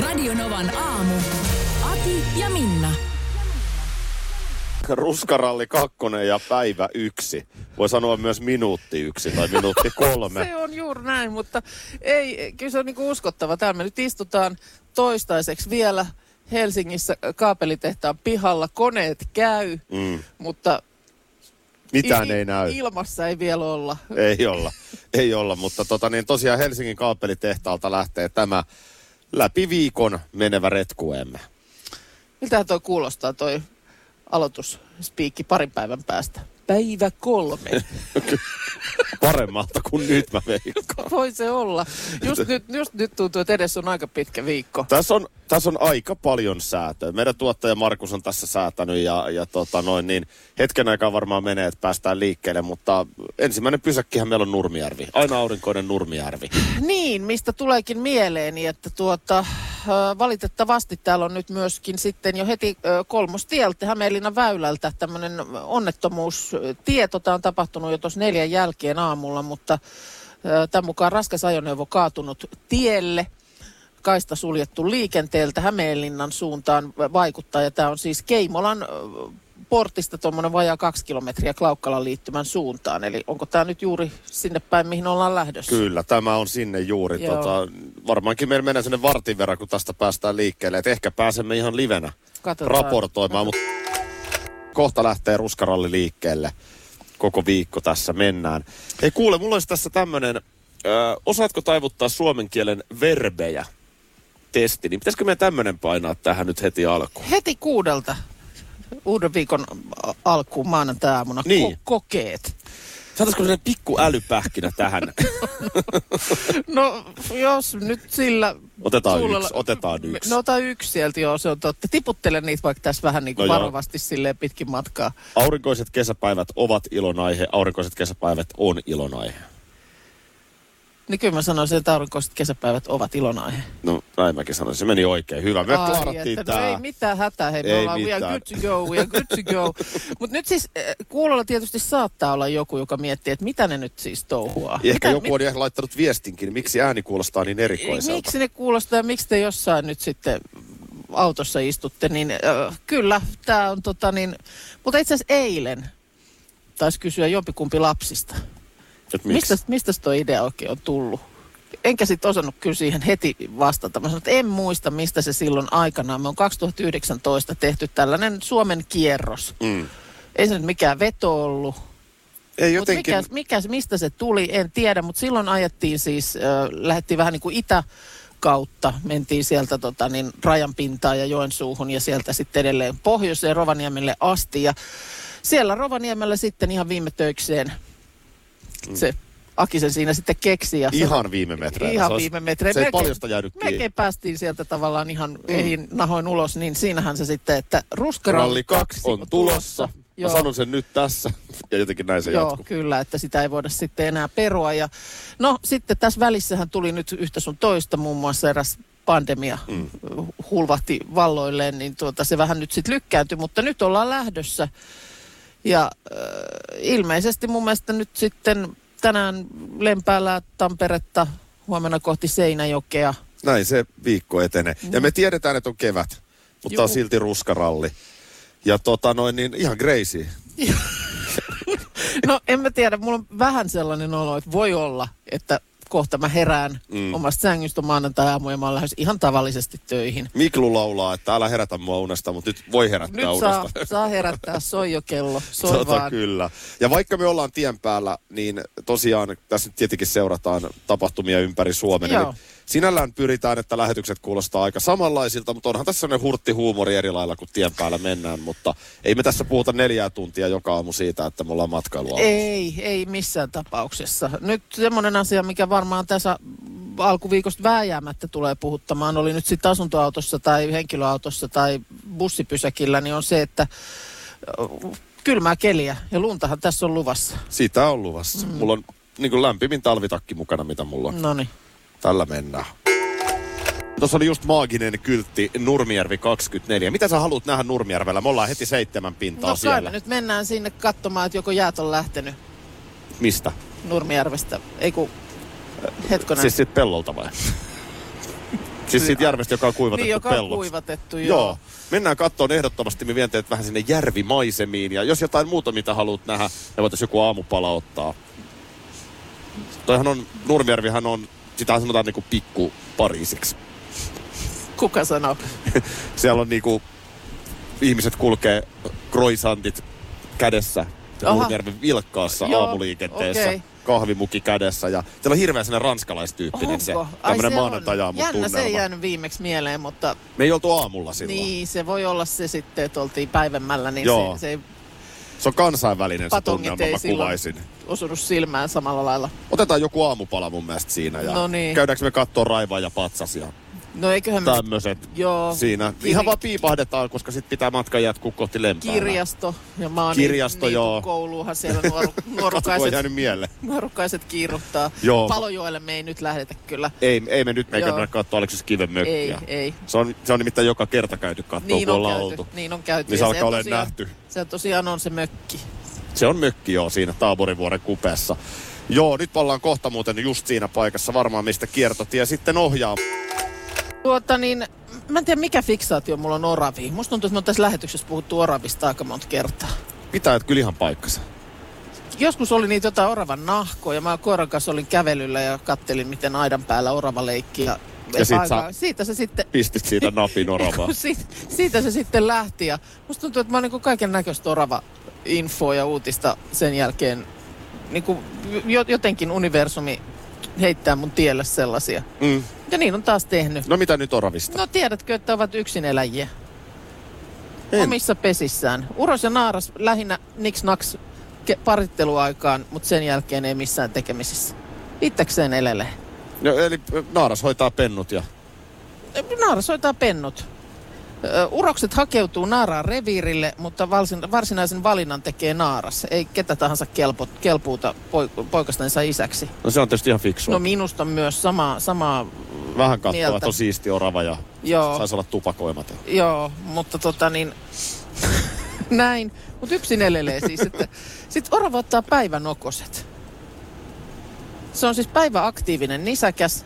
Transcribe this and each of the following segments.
Radionovan aamu. Ati ja Minna. Ruskaralli kakkonen ja päivä yksi. Voi sanoa myös minuutti yksi tai minuutti kolme. Se on juuri näin, mutta ei, kyllä se on niinku uskottava. Täällä me nyt istutaan toistaiseksi vielä Helsingissä kaapelitehtaan pihalla. Koneet käy, Mm. mutta Mitään il- ei näy. ilmassa ei vielä olla. Ei olla, ei olla, mutta tota, niin tosiaan Helsingin kaapelitehtaalta lähtee tämä läpi viikon menevä retkuemme. Miltä toi kuulostaa toi aloitusspiikki parin päivän päästä? Päivä kolme. Paremmalta kuin nyt mä veikkaan. Voi se olla. Just nyt, just nyt tuntuu, että edessä on aika pitkä viikko. Tässä on, tässä on aika paljon säätöä. Meidän tuottaja Markus on tässä säätänyt ja, ja tota noin, niin hetken aikaa varmaan menee, että päästään liikkeelle, mutta ensimmäinen pysäkkihän meillä on Nurmijärvi. Aina aurinkoinen Nurmijärvi. Niin, mistä tuleekin mieleeni, että tuota, valitettavasti täällä on nyt myöskin sitten jo heti kolmostieltä Hämeenlinnan väylältä tämmöinen onnettomuustieto. Tämä on tapahtunut jo tuossa neljän jälkeen aamulla, mutta tämän mukaan raskas ajoneuvo kaatunut tielle. Kaista suljettu liikenteeltä Hämeenlinnan suuntaan vaikuttaa. Ja tämä on siis Keimolan portista tuommoinen vajaa kaksi kilometriä Klaukkalan liittymän suuntaan. Eli onko tämä nyt juuri sinne päin, mihin ollaan lähdössä? Kyllä, tämä on sinne juuri. Joo. Tota, varmaankin meillä menee sinne vartin verran, kun tästä päästään liikkeelle. Et ehkä pääsemme ihan livenä Katsotaan. raportoimaan, mutta kohta lähtee ruskaralli liikkeelle. Koko viikko tässä mennään. Hei kuule, mulla olisi tässä tämmönen, ö, osaatko taivuttaa suomen kielen verbejä testi, niin pitäisikö meidän tämmönen painaa tähän nyt heti alkuun? Heti kuudelta uuden viikon alkuun maanantai-aamuna Niin. ko- kokeet. Saataisiko sellainen pikku älypähkinä tähän? No jos nyt sillä... Otetaan suulla- yksi, otetaan yksi. No ota yksi sieltä, joo, se on totta. Tiputtele niitä vaikka tässä vähän niin kuin No joo. varovasti silleen pitkin matkaa. Aurinkoiset kesäpäivät ovat ilonaihe, aurinkoiset kesäpäivät on ilonaihe. Niin kyllä mä sanoisin, että aurinkoiset kesäpäivät ovat ilonaihe. No näin mäkin sanoisin, se meni oikein hyvä. Me Ai, että no tää. ei mitään hätää, hei me Ei ollaan we are mitään. good to go, we are good to go. Mutta nyt siis äh, kuulolla tietysti saattaa olla joku, joka miettii, että mitä ne nyt siis touhuaa. Ehkä mitä, joku on ihan laittanut viestinkin, miksi ääni kuulostaa niin erikoiselta. Miksi ne kuulostaa ja miksi te jossain nyt sitten autossa istutte, niin äh, kyllä, tämä on tota niin, mutta itse asiassa eilen taisi kysyä jompikumpi lapsista. Mistä, mistä tuo idea oikein on tullut? Enkä sitten osannut kyllä siihen heti vastata. Mä sanoin, että en muista, mistä se silloin aikanaan. Me on 2019 tehty tällainen Suomen kierros. Mm. Ei se nyt mikään veto ollut. Ei jotenkin... mikä, mikä, mistä se tuli, en tiedä, mutta silloin ajettiin siis, äh, lähdettiin vähän niin kuin itä kautta, mentiin sieltä tota, niin, rajan pintaan ja Joensuuhun ja sieltä sitten edelleen pohjoiseen Rovaniemelle asti. Ja siellä Rovaniemellä sitten ihan viime töikseen se Aki sen siinä sitten keksi. Ja se-. Ihan viime metreillä. Ihan Se viime metreillä. Se ei paljosta jäänyt. Melkein päästiin sieltä tavallaan ihan mm. eihin nahoin ulos, niin siinähän se sitten, että ruskaralli Ralli 2 on tulossa. Mä Joo. sanon sen nyt tässä. Ja jotenkin näin se Joo, jatkuu. kyllä, että sitä ei voida sitten enää perua. Ja, no sitten tässä välissähän tuli nyt yhtä sun toista, muun muassa eräs pandemia mm. hulvahti valloilleen, niin tuota, se vähän nyt sitten lykkääntyi, mutta nyt ollaan lähdössä. Ja äh, ilmeisesti mun mielestä nyt sitten tänään Lempäällä Tamperetta, huomenna kohti Seinäjokea. Näin se viikko etenee. Ja me tiedetään, että on kevät, mutta on Juu. silti ruskaralli. Ja tota noin, niin ihan crazy. No en mä tiedä, mulla on vähän sellainen olo, että voi olla, että kohta mä herään mm. omasta sängystä maanantai-aamu ja mä oon lähes ihan tavallisesti töihin. Miklu laulaa, että älä herätä mua unesta, mutta nyt voi herättää Nyt saa, unesta. saa herättää, soi jo kello, soi Tota, vaan. kyllä. Ja vaikka me ollaan tien päällä, niin tosiaan tässä nyt tietenkin seurataan tapahtumia ympäri Suomen. Joo. Eli Sinällään pyritään, että lähetykset kuulostaa aika samanlaisilta, mutta onhan tässä sellainen hurtti huumori eri lailla, kun tien päällä mennään. Mutta ei me tässä puhuta neljää tuntia joka aamu siitä, että me ollaan matkailua. Ei, ei missään tapauksessa. Nyt semmoinen asia, mikä varmaan tässä alkuviikosta vääjäämättä tulee puhuttamaan, oli nyt sitten asuntoautossa tai henkilöautossa tai bussipysäkillä, niin on se, että kylmää keliä ja luntahan tässä on luvassa. Sitä on luvassa. Mm. Mulla on niin kuin lämpimin talvitakki mukana, mitä mulla on. No niin. Tällä mennään. Tuossa oli just maaginen kyltti Nurmijärvi 24. Mitä sä haluat nähdä Nurmijärvellä? Me ollaan heti seitsemän pintaa no, siellä. nyt mennään sinne katsomaan, että joko jäät on lähtenyt. Mistä? Nurmijärvestä. Ei kun, hetkonen. Siis siitä pellolta vai? siis siitä järvestä, joka on kuivatettu niin, joka pelloksi. on kuivatettu, joo. joo. Mennään kattoon ehdottomasti. Me vien teet vähän sinne järvimaisemiin. Ja jos jotain muuta, mitä haluat nähdä, me voitaisiin joku aamupala ottaa. Toihan on, Nurmijärvihän on, sitä sanotaan niinku pikku Pariisiksi. Kuka sanoo? Siellä on niinku, ihmiset kulkee croissantit kädessä Nurmijärven vilkkaassa Joo, aamuliikenteessä. okei. Kahvimuki kädessä ja siellä on hirveän sellainen ranskalaistyyppinen se Onko? Tämmöinen se on- maanantajaamun Jännä, se ei jäänyt viimeksi mieleen, mutta Me ei oltu aamulla silloin. niin, se voi olla se sitten, että oltiin päivämällä, niin Joo. se, se ei Se on kansainvälinen se tunnelma, mä kuvaisin. osunut silmään samalla lailla. Otetaan joku aamupala mun mielestä siinä ja No niin. käydäänkö me kattoo raivaa ja patsas ja No eiköhän me Joo. siinä. Kir- Ihan vaan piipahdetaan, koska sit pitää matka jatkuu kohti lempää. kirjasto ja maa Kirjasto, niin, joo. kouluuhan siellä nuoru, on nuorukaiset, jäänyt mieleen. nuorukaiset kiiruttaa. Joo. Palojoelle me ei nyt lähdetä kyllä. Ei, ei me nyt meikä mennä katsoa Aleksis Kiven mökkiä. Ei, ei. Se on, se on nimittäin joka kerta käyty katsoa, Niin kun on, ollaan käyty, oltu. niin on käyty. Niin se alkaa olemaan nähty. Se tosiaan on se mökki. Se on mökki joo siinä Taaborivuoren kupeessa. Joo, nyt ollaan kohta muuten just siinä paikassa varmaan, mistä kiertotie sitten ohjaa. Tuota niin, mä en tiedä mikä fiksaatio mulla on oraviin. Musta tuntuu, että me on tässä lähetyksessä puhuttu oravista aika monta kertaa. Pitää et kyllä ihan paikkansa. Joskus oli niitä jotain oravan nahkoja. Mä koiran kanssa olin kävelyllä ja kattelin, miten aidan päällä orava leikki. Ja, Ja sit sä- siitä se sitten Pistit siitä napin oravaa. Siitä, siitä se sitten lähti ja musta tuntuu, että mä oon niin kaiken näköistä orava infoa ja uutista sen jälkeen niin kuin jo- jotenkin universumi heittää mun tielle sellaisia. Mm. Ja niin on taas tehnyt. No mitä nyt oravista? No tiedätkö, että ovat yksineläjiä En. omissa pesissään. Uros ja naaras lähinnä niks naks ke- paritteluaikaan, mutta sen jälkeen ei missään tekemisissä. Itsekseen elelee. No, eli naaras hoitaa pennut ja... Naaras hoitaa pennut. Urokset hakeutuu naaraan reviirille, mutta varsinaisen valinnan tekee naaras. Ei ketä tahansa kelpo, kelpuuta poik- poikastensa isäksi. No se on tietysti ihan fiksua. No minusta myös sama, sama Vähän katsoa, mieltä. että on siisti orava ja joo, saisi olla tupakoimaton. joo, mutta tota niin, näin. Mutta yksin elelee siis, että sit orava ottaa päivänokoset. Se on siis päiväaktiivinen nisäkäs,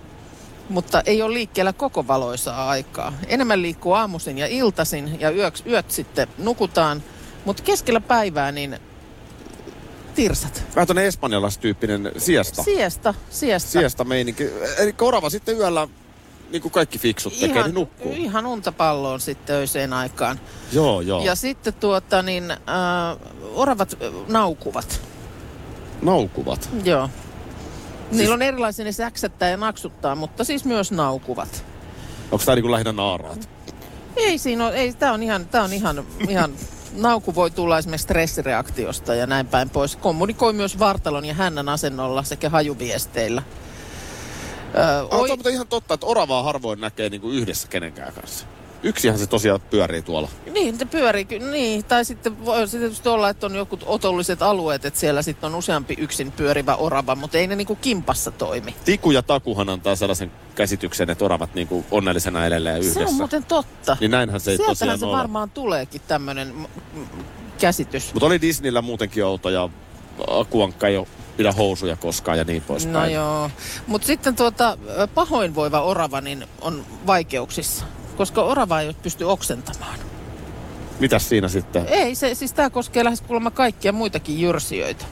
mutta ei ole liikkeellä koko valoisaa aikaa. Enemmän liikkuu aamuisin ja iltaisin ja yöks, yöt sitten nukutaan. Mutta keskellä päivää niin tirsat. Vähän tuonne espanjalaistyyppinen siesta. Siesta, siesta. Siesta meininki. Eli orava sitten yöllä, niin kuin kaikki fiksut tekee, Ihan, niin nukkuu. ihan untapalloon sitten öiseen aikaan. Joo, joo. Ja sitten tuota niin, äh, oravat naukuvat. Naukuvat. Joo. Siis- Niillä on erilaisia, ne säksättää ja naksuttaa, mutta siis myös naukuvat. Onko tämä niin lähinnä naaraat? Ei siinä ole, ei, tää on ihan, tää on ihan, ihan nauku voi tulla esimerkiksi stressireaktiosta ja näin päin pois. Kommunikoi myös vartalon ja hännän asennolla sekä hajuviesteillä. Öö, oi, on ihan totta, että oravaa harvoin näkee niin kuin yhdessä kenenkään kanssa. Yksihän se tosiaan pyörii tuolla. niin, se pyörii, niin, tai sitten voi se tietysti olla, että on jotkut otolliset alueet, että siellä sitten on useampi yksin pyörivä orava, mutta ei ne niinku kimpassa toimi. Tiku ja Takuhan antaa sellaisen käsityksen, että oravat niin kuin onnellisena elelee yhdessä. Se on muuten totta. Niin näinhän se ei Sieltähän tosiaan se ole. varmaan tuleekin tämmöinen käsitys. Mutta oli Disneyllä muutenkin outo ja Akuankka ei ole pidä housuja koskaan ja niin poispäin. No joo. Mutta sitten tuota, pahoinvoiva orava niin on vaikeuksissa, koska orava ei pysty oksentamaan. Mitäs siinä sitten? Ei, se, siis tämä koskee lähes kuulemma kaikkia muitakin jyrsijöitä.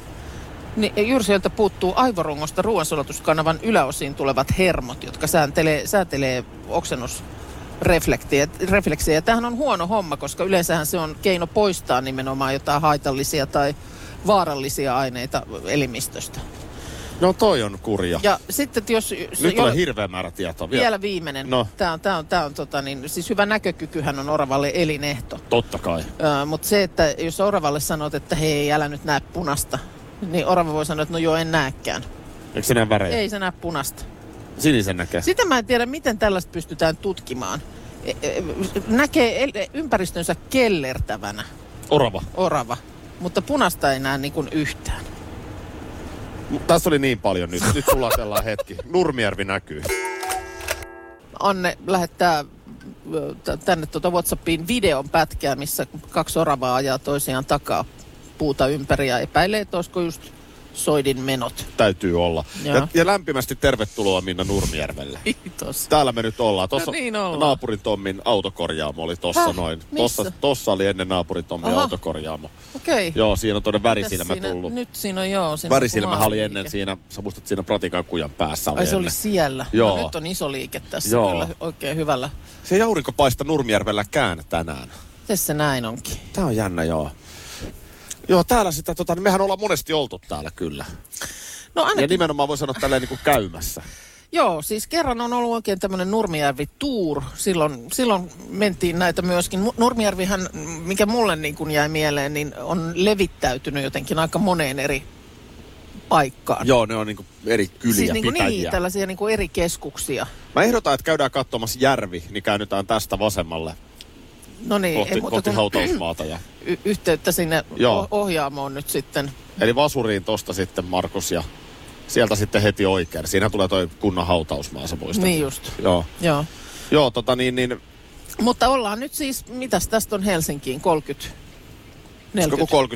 Niin, jyrsijöiltä puuttuu aivorungosta ruoansulaituskanavan yläosiin tulevat hermot, jotka sääntelee, säätelee oksennusrefleksiä. Tämähän on huono homma, koska yleensähän se on keino poistaa nimenomaan jotain haitallisia tai vaarallisia aineita elimistöstä. No toi on kurja. Ja sitten jos... Nyt tulee hirveä määrä tietoa. Vielä, vielä viimeinen. No. Tämä on, tää on, tää on tota niin, siis hyvä näkökykyhän on oravalle elinehto. Totta kai. Öö, Mutta se, että jos oravalle sanot, että hei, älä nyt näe punasta, niin orava voi sanoa, että no joo, en näekään. Eikö se näe värejä? Ei se näe punasta. Sinisen näkee. Sitä mä en tiedä, miten tällaista pystytään tutkimaan. E- e- Näkee ympäristönsä kellertävänä Orava. orava, mutta punasta ei näe niin kuin yhtään. Tässä oli niin paljon nyt. Nyt sulatellaan hetki. Nurmijärvi näkyy. Anne lähettää tänne tuota Whatsappiin videon pätkää, missä kaksi oravaa ajaa toisiaan takaa puuta ympäri ja epäilee, että olisiko just soidin menot. Täytyy olla. Joo. Ja, ja lämpimästi tervetuloa Minna Nurmijärvelle. Kiitos. Täällä me nyt ollaan. Tuossa No niin ollaan. naapurin Tommin autokorjaamo oli tossa Häh? noin. Missä? Tossa, tossa oli ennen naapurin Tommin Aha. autokorjaamo. Okei. Okay. Joo, siinä on tuonne värisilmä siinä, tullut. Nyt siinä on joo. Siinä Värisilmähän oli ennen siinä, sä muistat siinä Pratikan kujan päässä oli Ai se oli ennen. siellä. Joo. No, nyt on iso liike tässä Joo. kyllä oikein hyvällä. Se ei aurinko paista Nurmijärvelläkään tänään. Tässä se näin onkin. Tää on jännä, joo. Joo, täällä sitä, tota, niin mehän ollaan monesti oltu täällä kyllä. No Ja ainakin, nimenomaan voi sanoa tälleen niin kuin käymässä. joo, siis kerran on ollut oikein tämmöinen Nurmijärvi Tour. Silloin, silloin mentiin näitä myöskin. Nurmijärvihän, mikä mulle niin kuin jäi mieleen, niin on levittäytynyt jotenkin aika moneen eri paikkaan. Joo, ne on niin kuin eri kyliä, siis niin, kuin pitäjiä. niin, tällaisia niin kuin eri keskuksia. Mä ehdotan, että käydään katsomassa järvi, niin käännytään tästä vasemmalle No niin, kohti, ei kohti hautausmaata. Ja, y- yhteyttä sinne Joo. ohjaamoon nyt sitten. eli Vasuriin tosta sitten Markus ja sieltä sitten heti oikein. Siinä tulee toi kunnan hautausmaa, sä muistat. Niin just, Joo. joo. Joo, tota niin, niin Mutta ollaan nyt siis, mitäs tästä on Helsinkiin, 30? 40. Koko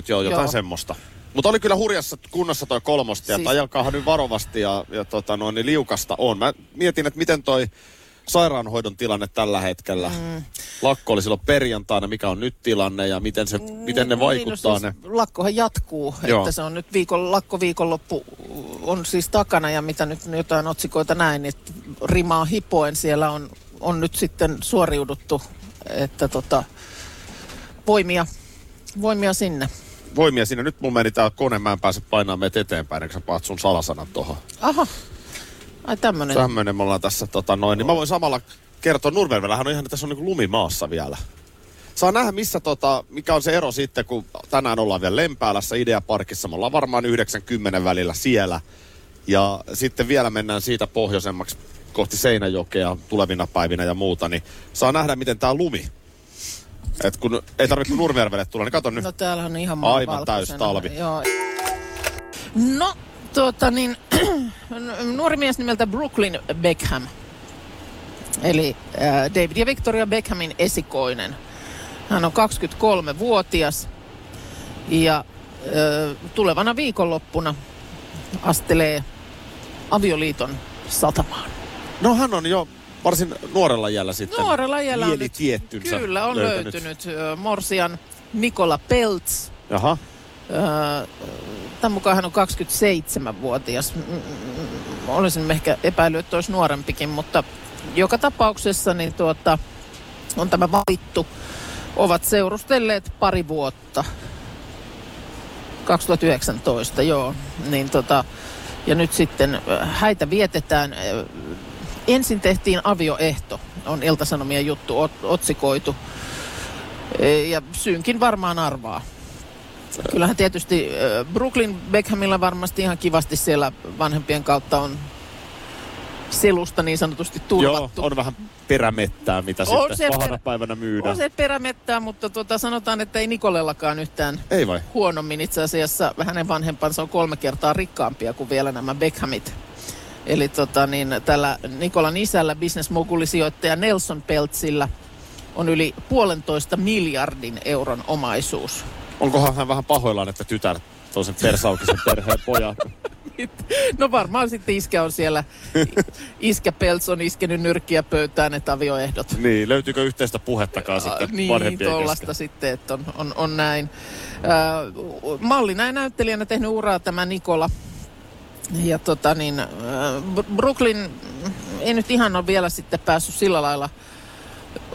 35-40, joo, jotain Joo. semmoista. Mutta oli kyllä hurjassa kunnossa toi kolmosti, ja Siis- siis... ajelkaahan nyt varovasti ja, ja tota, noin, niin liukasta on. Mä mietin, että miten toi sairaanhoidon tilanne tällä hetkellä. Mm. Lakko oli silloin perjantaina, mikä on nyt tilanne ja miten, se, miten ne vaikuttaa niin, no ne. siis Lakkohan jatkuu, Joo. että se on nyt viikon, lakkoviikonloppu on siis takana ja mitä nyt jotain otsikoita näin, että rimaa hipoen siellä on, on nyt sitten suoriuduttu, että tota, voimia, voimia sinne. Voimia siinä. Nyt mulla meni tää kone, mä en pääse painamaan meitä eteenpäin, eikö sä paat sun salasanat tuohon. Aha, ai tämmönen. Tämmöinen me ollaan tässä tota noin. Niin mä voin samalla kertoa, Nurmijärvellähän on ihan, tässä on niin lumimaassa vielä. Saa nähdä, missä tota, mikä on se ero sitten, kun tänään ollaan vielä Lempäälässä Ideaparkissa. Me ollaan varmaan 90 välillä siellä. Ja sitten vielä mennään siitä pohjoisemmaksi kohti Seinäjokea tulevina päivinä ja muuta, niin saa nähdä, miten tämä lumi. Et kun ei tarvitse kun Nurmijärvelle tulla, niin kato nyt. No täällä on ihan Aivan täys talvi. Joo. No, tuota niin, nuori mies nimeltä Brooklyn Beckham. Eli äh, David ja Victoria Beckhamin esikoinen. Hän on 23-vuotias ja äh, tulevana viikonloppuna astelee avioliiton satamaan. No hän on jo varsin nuorella jällä sitten. Nuorella iällä on nyt, kyllä on löytänyt. löytynyt, löytynyt Morsian Nikola Peltz. Jaha. Öö, Tämän mukaan hän on 27-vuotias. Mm, mm, Olisin ehkä epäillyt, että olisi nuorempikin, mutta joka tapauksessa niin tuota, on tämä valittu. Ovat seurustelleet pari vuotta. 2019, joo. Niin tota, ja nyt sitten häitä vietetään. Ensin tehtiin avioehto, on Ilta-Sanomien juttu ot, otsikoitu. Ja syynkin varmaan arvaa. Kyllähän tietysti Brooklyn Beckhamilla varmasti ihan kivasti siellä vanhempien kautta on selusta niin sanotusti Joo, turvattu. on vähän perämettää, mitä On sitten se pahana perä- päivänä myydään. on se perämettää, mutta tuota, sanotaan, että ei Nikolellakaan yhtään Ei vai? huonommin. Itse asiassa hänen vanhempansa on kolme kertaa rikkaampia kuin vielä nämä Beckhamit. Eli tota, niin, tällä Nikolan isällä, bisnesmogulisijoittaja Nelson Peltzillä, on yli puolentoista miljardin euron omaisuus. Onkohan hän vähän pahoillaan, että tytär toisen persaukisen perheen pojat. No varmaan sitten iskä on siellä, iskä Peltz on iskenyt nyrkkiä pöytään, että avioehdot. niin, löytyykö yhteistä puhettakaan sitten niin, vanhempien tuollaista kesken? sitten, että on, on, on näin. Äh, mallina ja näyttelijänä tehnyt uraa tämä Nikola. Ja tota niin, äh, Br- Brooklyn ei nyt ihan ole vielä sitten päässyt sillä lailla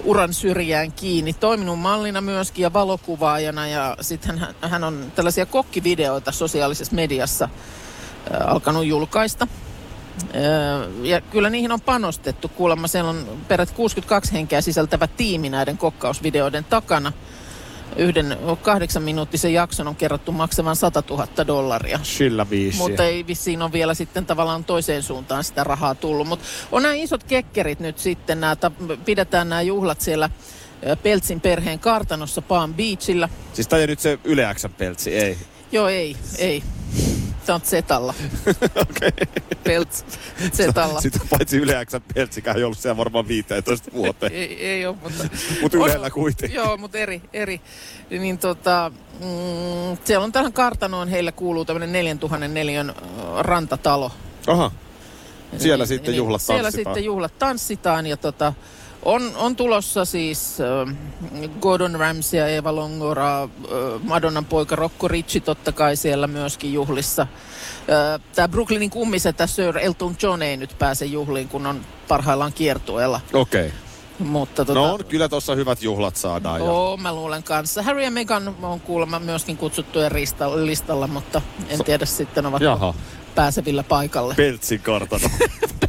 uran syrjään kiinni. Toiminut mallina myöskin ja valokuvaajana ja sitten hän, hän on tällaisia kokkivideoita sosiaalisessa mediassa äh, alkanut julkaista. Äh, Ja kyllä niihin on panostettu. Kuulemma siellä on perät 62 henkeä sisältävä tiimi näiden kokkausvideoiden takana. Yhden kahdeksan minuuttisen jakson on kerrottu maksavan 100 000 dollaria. Sillä viisi. Mutta ei vissiin ole vielä sitten tavallaan toiseen suuntaan sitä rahaa tullut. Mutta on nämä isot kekkerit nyt sitten, nämä, ta- pidetään nämä juhlat siellä Peltsin perheen kartanossa Palm Beachillä. Siis tämä ei nyt se Yle Xn peltsi, ei. Joo, ei, ei. Tämä on Zetalla. Okei. Pelts Zetalla. Sitten paitsi Yle Xn peltsikään ei ollut siellä varmaan 15 vuoteen. Ei, ei ole, mutta... Mutta Ylellä kuitenkin. Joo, mutta eri, eri. Niin tota, mm, siellä on tähän kartanoon, heillä kuuluu tämmöinen 4000 neliön ö, rantatalo. Aha. Siellä Niin, sitten niin, juhlat Siellä tanssitaan. sitten juhlat tanssitaan ja tota, on, on tulossa siis äh, Gordon Ramsay ja Eva Longoraa, äh, Madonnan poika Rocco Ricci totta kai siellä myöskin juhlissa. Äh, Tämä Brooklynin kummisetä Sir Elton John ei nyt pääse juhliin, kun on parhaillaan kiertueella. Okei. Okay. Mutta tota, No on, kyllä tuossa hyvät juhlat saadaan. Ja... Oo, mä luulen kanssa. Harry ja Meghan on kuulemma myöskin kutsuttujen listalla, listalla mutta en tiedä sitten ovat Jaha. pääsevillä paikalle Peltsin kartano.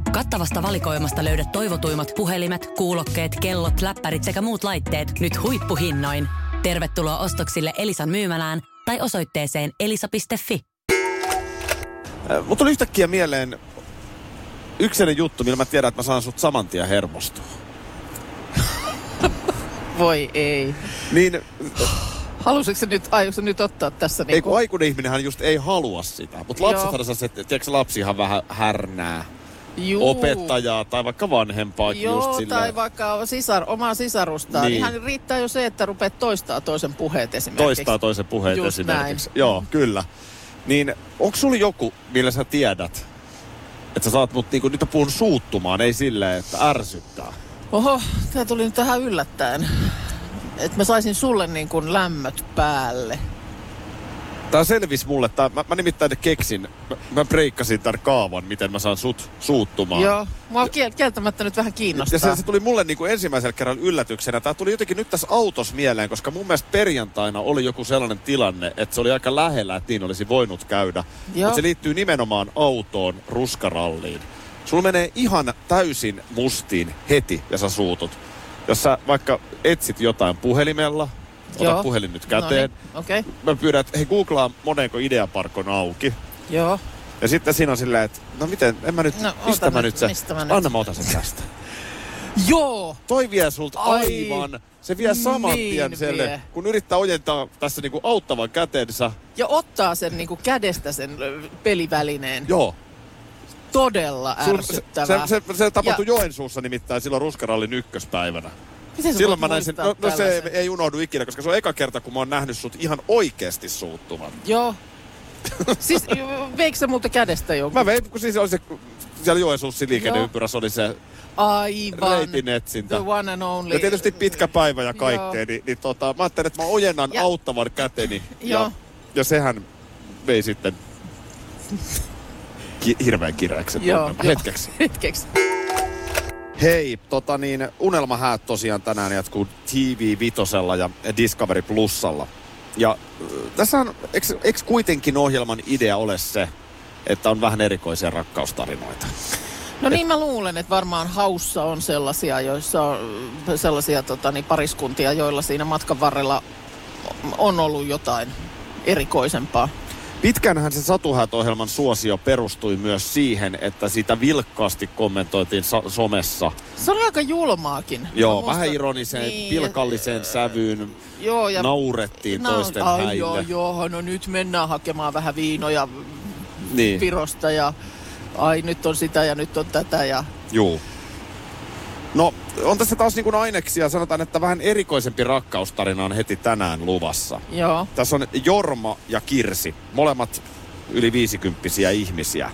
Kattavasta valikoimasta löydät toivotuimmat puhelimet, kuulokkeet, kellot, läppärit sekä muut laitteet nyt huippuhinnoin. Tervetuloa ostoksille Elisan myymälään tai osoitteeseen elisa.fi. Äh, Mutta tuli yhtäkkiä mieleen yksi sellainen juttu, millä mä tiedän, että mä saan sut saman tien hermostua. Voi ei. Niin, Halusitko nyt, aiotko nyt ottaa tässä ei niinku... kun aikuinen ihminenhän just ei halua sitä. Mutta lapsethan on se, että tiedätkö, lapsihan vähän härnää Juu. opettajaa tai vaikka vanhempaakin Joo, just tai vaikka sisar, omaa sisarustaan. Niin. Ihan riittää jo se, että rupeat toistaa toisen puheet esimerkiksi. toistaa toisen puheen Just esimerkiksi. näin. Joo, kyllä. Niin onko sulla joku, millä sä tiedät, että sä saat mut niinku, nyt puhun suuttumaan, ei silleen, että ärsyttää. Oho, tämä tuli nyt tähän yllättäen. Että mä saisin sulle niin kuin lämmöt päälle. Tää selvisi mulle, tää, mä, mä nimittäin keksin, mä, mä breikkasin tämän kaavan, miten mä saan sut suuttumaan. Joo, mua kiel- kieltämättä nyt vähän kiinnostaa. Ja se, se tuli mulle niinku ensimmäisellä kerralla yllätyksenä. Tämä tuli jotenkin nyt tässä autossa mieleen, koska mun mielestä perjantaina oli joku sellainen tilanne, että se oli aika lähellä, että niin olisi voinut käydä. Mutta se liittyy nimenomaan autoon, ruskaralliin. Sulla menee ihan täysin mustiin heti ja sä suutut. Jos sä vaikka etsit jotain puhelimella, ota Joo. puhelin nyt käteen. Noniin, Okei, okay. Mä pyydän, että hei googlaa monenko ideapark on auki. joo. Ja sitten siinä on silleen, että no miten, en mä nyt, No, mistä mä nyt, se, mistä mä nyt? anna mä otan sen tästä. Joo! Toi vie sulta Ai. aivan, se vie saman Niin tien selle, vie. kun yrittää ojentaa tässä niinku auttavan kätensä. Ja ottaa sen niin kuin kädestä sen pelivälineen. Joo. Todella Sul, se, ärsyttävää. se, se, se tapahtui Ja- Joensuussa nimittäin silloin ruskarallin ykköspäivänä. Miten Silloin mä näin sen, no, no se ei, unohdu ikinä, koska se on eka kerta, kun mä oon nähnyt sut ihan oikeasti suuttuvan. Joo. siis veikö sä multa kädestä joku? Mä vein, kun siis oli se, siellä Joensuussa liikenneympyrässä oli se Aivan. reitin etsintä. The one and only. Ja tietysti pitkä päivä ja kaikkea, niin, niin tota, mä ajattelin, että mä ojennan Ja- auttavan käteni. Joo. Ja, ja sehän vei sitten ki- hirveän kireäksi hetkeksi. Hetkeksi. Hei, tota niin, Unelmahäät tosiaan tänään jatkuu TV Vitosella ja Discovery Plusalla. Ja äh, tässä on, eikö, kuitenkin ohjelman idea ole se, että on vähän erikoisia rakkaustarinoita? No niin mä luulen, että varmaan haussa on sellaisia, joissa on sellaisia tota, niin pariskuntia, joilla siinä matkan varrella on ollut jotain erikoisempaa. Pitkänhän se Satuhäät-ohjelman suosio perustui myös siihen, että sitä vilkkaasti kommentoitiin sa- somessa. Se oli aika julmaakin. Joo, Mä vähän muistan- ironiseen, Niin, pilkalliseen sävyyn. Joo, ja Naurettiin Nau- toisten ai, häille. Joo, joo, no nyt mennään hakemaan vähän viinoja Niin, Virosta ja ai nyt on sitä ja nyt on tätä ja juu. No, on tässä taas niin kuin aineksia. Sanotaan, että vähän erikoisempi rakkaustarina on heti tänään luvassa. joo. Tässä on Jorma ja Kirsi, molemmat yli viisikymppisiä ihmisiä.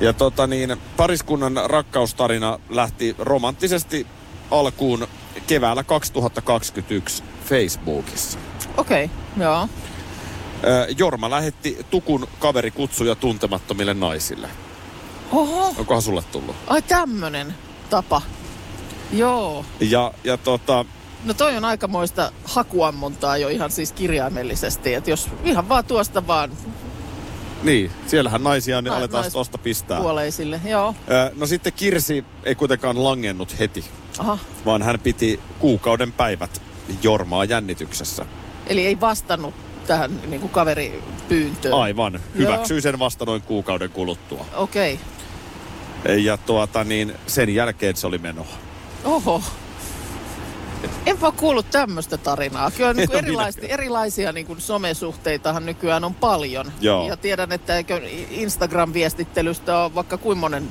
Ja tota niin, pariskunnan rakkaustarina lähti romanttisesti alkuun keväällä 2021 Facebookissa. Okei, okay, joo. Jorma lähetti tukun kaverikutsuja tuntemattomille naisille. Oho, Onkohan sulle tullut? ai tämmönen tapa. Joo. Ja, ja tota, No toi on aikamoista hakuammuntaa jo ihan siis kirjaimellisesti, että jos ihan vaan tuosta vaan niin, siellähän naisia niin Nais- aletaan nais- tosta pistää. puoleisille, joo. Ö, no sitten Kirsi ei kuitenkaan langennut heti, Aha. vaan hän piti kuukauden päivät Jormaa jännityksessä. Eli ei vastannut tähän niin kuin kaveripyyntöön. Aivan. Hyväksyi sen vasta noin kuukauden kuluttua. Okei. Okay. Ja tuota niin, sen jälkeen se oli menoa. Oho. Enpä ole kuullut tämmöistä tarinaa. Kyllä niin kuin En erilaisia, erilaisia niin kuin somesuhteitahan nykyään on paljon. Joo. Ja tiedän, että eikö Instagram-viestittelystä on vaikka kuinka monen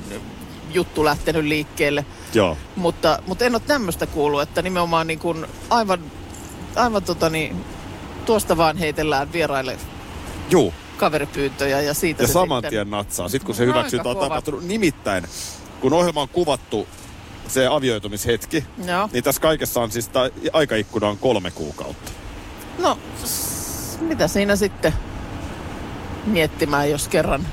juttu lähtenyt liikkeelle. Joo. Mutta, mutta en ole tämmöistä kuullut, että nimenomaan niin kuin aivan, aivan tota niin, tuosta vaan heitellään vieraille Juu. kaveripyyntöjä ja siitä Ja se saman sitten... tien natsaa. Sitten kun se No, hyväksytään tapahtunut. Nimittäin, kun ohjelma on kuvattu se avioitumishetki, Joo. niin tässä kaikessa on siis, tämä aikaikkuna on kolme kuukautta. No, s- mitä siinä sitten miettimään, jos kerran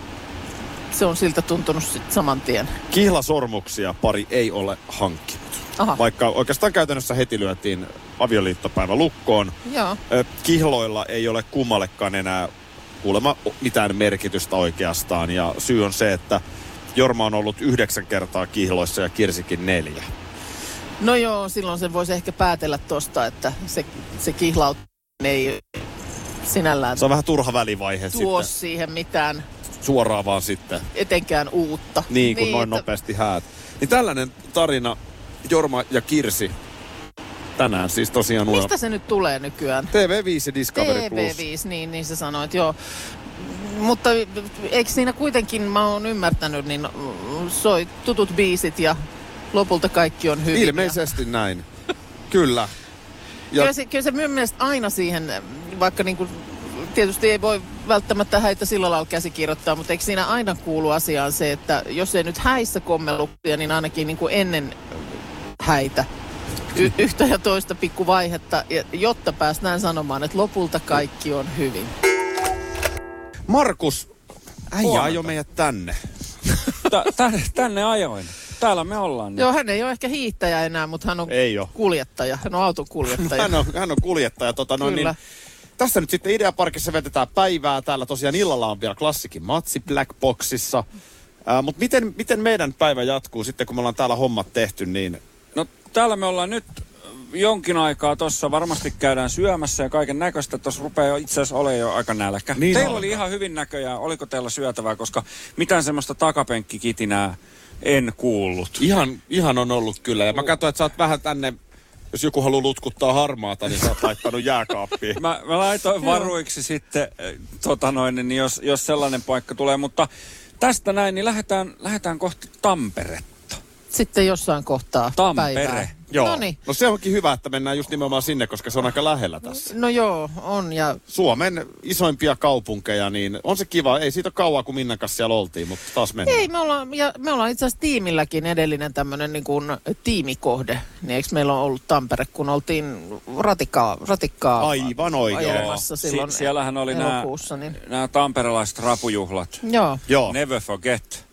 se on siltä tuntunut sit saman tien. Kihlasormuksia pari ei ole hankkinut. Aha, Vaikka oikeastaan käytännössä heti lyötiin avioliittopäivä lukkoon. joo. Kihloilla ei ole kummallekaan enää kuulemma mitään merkitystä oikeastaan. Ja syy on se, että Jorma on ollut yhdeksän kertaa kihloissa ja Kirsikin neljä. No joo, silloin sen voisi ehkä päätellä tosta, että se, se kihlaut ei sinällään Se on vähän turha välivaihe tuo sitten. siihen mitään Suoraan vaan sitten. etenkään uutta. Niin, kun noin että- nopeasti häät. Niin tällainen tarina Jorma ja Kirsi tänään siis tosiaan uudella. Mistä se nyt tulee nykyään? TV5 ja Discovery Plus. TV5, niin, niin sä sanoit, joo. Mutta eikö siinä kuitenkin, mä oon ymmärtänyt, niin soi tutut biisit ja lopulta kaikki on hyvin. Ilmeisesti näin. Kyllä. Ja... Ja Kyllä, se, kyllä se minun mielestä aina siihen, vaikka niin kuin, tietysti ei voi välttämättä häitä sillä lailla käsikirjoittaa, mutta eikö siinä aina kuulu asiaan se, että jos ei nyt häissä kommelluksia, niin ainakin niin kuin ennen häitä y- yhtä ja toista pikkuvaihetta, ja- jotta päästään sanomaan, että lopulta kaikki on hyvin. Markus, äijä ajoi meidät tänne. Tä- tänne, tänne ajoin. Täällä me ollaan nyt. Joo, hän ei ole ehkä hiihtäjä enää, mutta hän on Ei kuljettaja. Hän on auton kuljettaja. Hän on, hän on kuljettaja. Tota, noin, Kyllä. niin, tässä nyt sitten Ideaparkissa vetetään päivää. Täällä tosiaan illalla on vielä klassikin matsi Black Boxissa. Äh, Mutta miten, miten meidän päivä jatkuu sitten, kun me ollaan täällä hommat tehty, niin No täällä me ollaan nyt jonkin aikaa tossa. Varmasti käydään syömässä ja kaiken näköistä. Tuossa rupeaa jo itse asiassa olemaan jo aika nälkä. Niin teillä alkaa. oli ihan hyvin näköjään. Oliko teillä syötävää, koska mitään semmoista takapenkkikitinää en kuullut. ihan, ihan on ollut kyllä. Ja mä katsoin, että sä oot vähän tänne, jos joku haluaa lutkuttaa harmaata, niin sä oot laittanut jääkaappiin. Mä, mä laitoin varuiksi sitten, äh, tota noin, niin jos, jos sellainen paikka tulee. Mutta tästä näin, niin lähdetään, lähdetään kohti Tamperetta. Sitten jossain kohtaa Tampere. päivää. Joo. No niin. No se onkin hyvä, että mennään just nimenomaan sinne, koska se on aika lähellä tässä. No joo, on. Ja Suomen isoimpia kaupunkeja, niin on se kiva. Ei siitä ole kauaa, kun Minnan kanssa siellä oltiin, mutta taas mennään. Ei, me ollaan, ja me ollaan itse asiassa tiimilläkin edellinen tämmöinen niin kuin tiimikohde. Niin eikö meillä on ollut Tampere, kun oltiin ratikkaa, ratikkaa Aivan oikein. silloin Si- siellähän oli nämä, elokuussa. Niin. nämä tamperelaiset rapujuhlat. Joo, Joo. Never forget.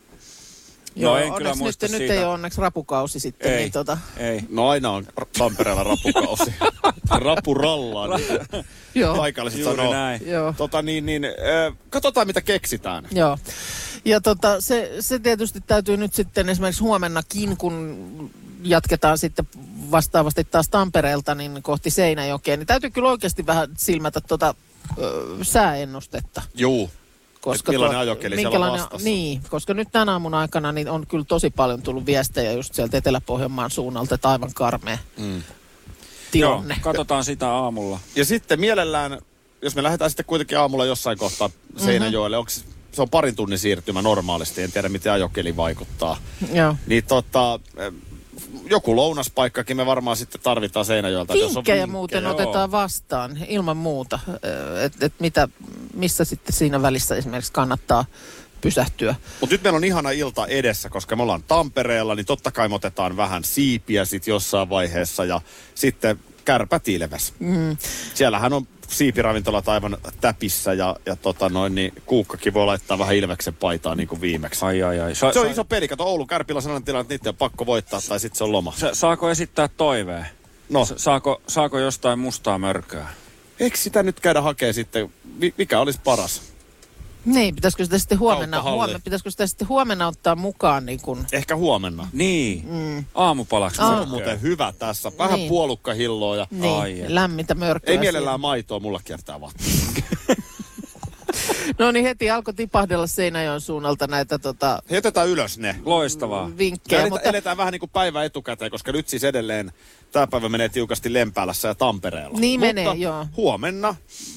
Joo en kyllä onneksi muista nyt, nyt siitä. ei ole onneksi rapukausi sitten. Ei, Niin tota, ei. No aina on Tampereella rapukausi. Rapurallaa, niin joo, paikalliset Juuri sanoo. näin. joo. Tota niin, niin äh, katsotaan mitä keksitään. Joo. Ja tota, se, se tietysti täytyy nyt sitten esimerkiksi huomennakin, kun jatketaan sitten vastaavasti taas Tampereelta niin kohti Seinäjokea, niin täytyy kyllä oikeasti vähän silmätä tuota ö, sääennustetta. Juu. Koska millainen ajokeli siellä on vastassa. Niin, koska nyt tänä aamun aikana niin on kyllä tosi paljon tullut viestejä just sieltä Etelä-Pohjanmaan suunnalta, että aivan karmea mm. Joo, tilanne. katsotaan sitä aamulla. Ja sitten mielellään, jos me lähdetään sitten kuitenkin aamulla jossain kohtaa Seinäjoelle, onko se on parin tunnin siirtymä normaalisti, en tiedä miten ajokeli vaikuttaa. Joo. Niin tota, joku lounaspaikkakin me varmaan sitten tarvitaan Seinäjoelta. jos on Vinkkejä muuten joo. otetaan vastaan ilman muuta, että et mitä, missä sitten siinä välissä esimerkiksi kannattaa pysähtyä. Mutta nyt meillä on ihana ilta edessä, koska me ollaan Tampereella, niin totta kai me otetaan vähän siipiä sitten jossain vaiheessa ja sitten kärpätilves. Mm. Siellähän on siipiravintolat aivan täpissä ja, ja tota noin, niin kuukkakin voi laittaa vähän Ilveksen paitaa niin kuin viimeksi. Ai ai ai. Sa- Se on sa- iso peli. Kato Oulun Kärpillä sellainen tilanne, että niitä on pakko voittaa tai sitten se on loma. sa- saako esittää toiveen? No, Sa- Saako, saako jostain mustaa mörköä? eikö sitä nyt käydä hakemaan sitten, mi- mikä olisi paras? Niin, pitäisikö sitä sitten huomenna, huomenna, pitäisikö sitä sitten huomenna ottaa mukaan niin kuin, Ehkä huomenna. Niin, mm. aamupalaksi Se on muuten hyvä tässä. Vähän Niin. puolukkahilloa ja niin, Ai lämmintä mörköä. ei mielellään maitoa, mulla kiertää vatsa. No niin, heti alkoi tipahdella Seinäjoen suunnalta näitä tota, Heitetään ylös ne. Loistavaa. vinkkejä, Eletään, mutta eletään vähän niin kuin päivä etukäteen, koska nyt siis edelleen tämä päivä menee tiukasti Lempäälässä ja Tampereella. Niin Mutta menee, joo. huomenna,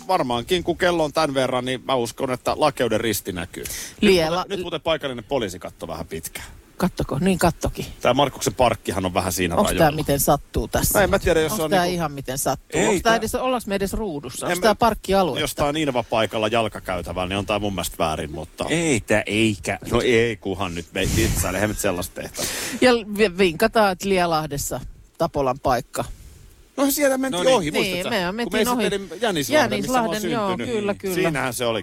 varmaankin kun kello on tämän verran, niin mä uskon, että lakeuden risti näkyy. Liela, Nyt, nyt muuten paikallinen poliisi katsoi vähän pitkään. Kattoko, niin kattoki. Tämä Markuksen parkkihan on vähän siinä Onko tämä miten sattuu tässä? No en mä tiedä, jos Onko on tämä niinku- ihan miten sattuu? Ei Onko tämä tää- edes, ollaanko me edes ruudussa? Onko mä- tämä parkkialue? Jos tämä on Inva-paikalla jalkakäytävällä, niin on tämä mun mielestä väärin, mutta... Ei tää eikä. No ei, kunhan nyt me eihän nyt sellaista tehtä. Ja vi- vinkataan, että Lielahdessa Tapolan paikka. No sieltä mentiin No niin. ohi, Niin, muistatko? me Kun mentiin me ohi. esittelin Jänislahden, missä mä oon Jänislahden, joo, syntynyt. kyllä, kyllä. Siinähän se oli.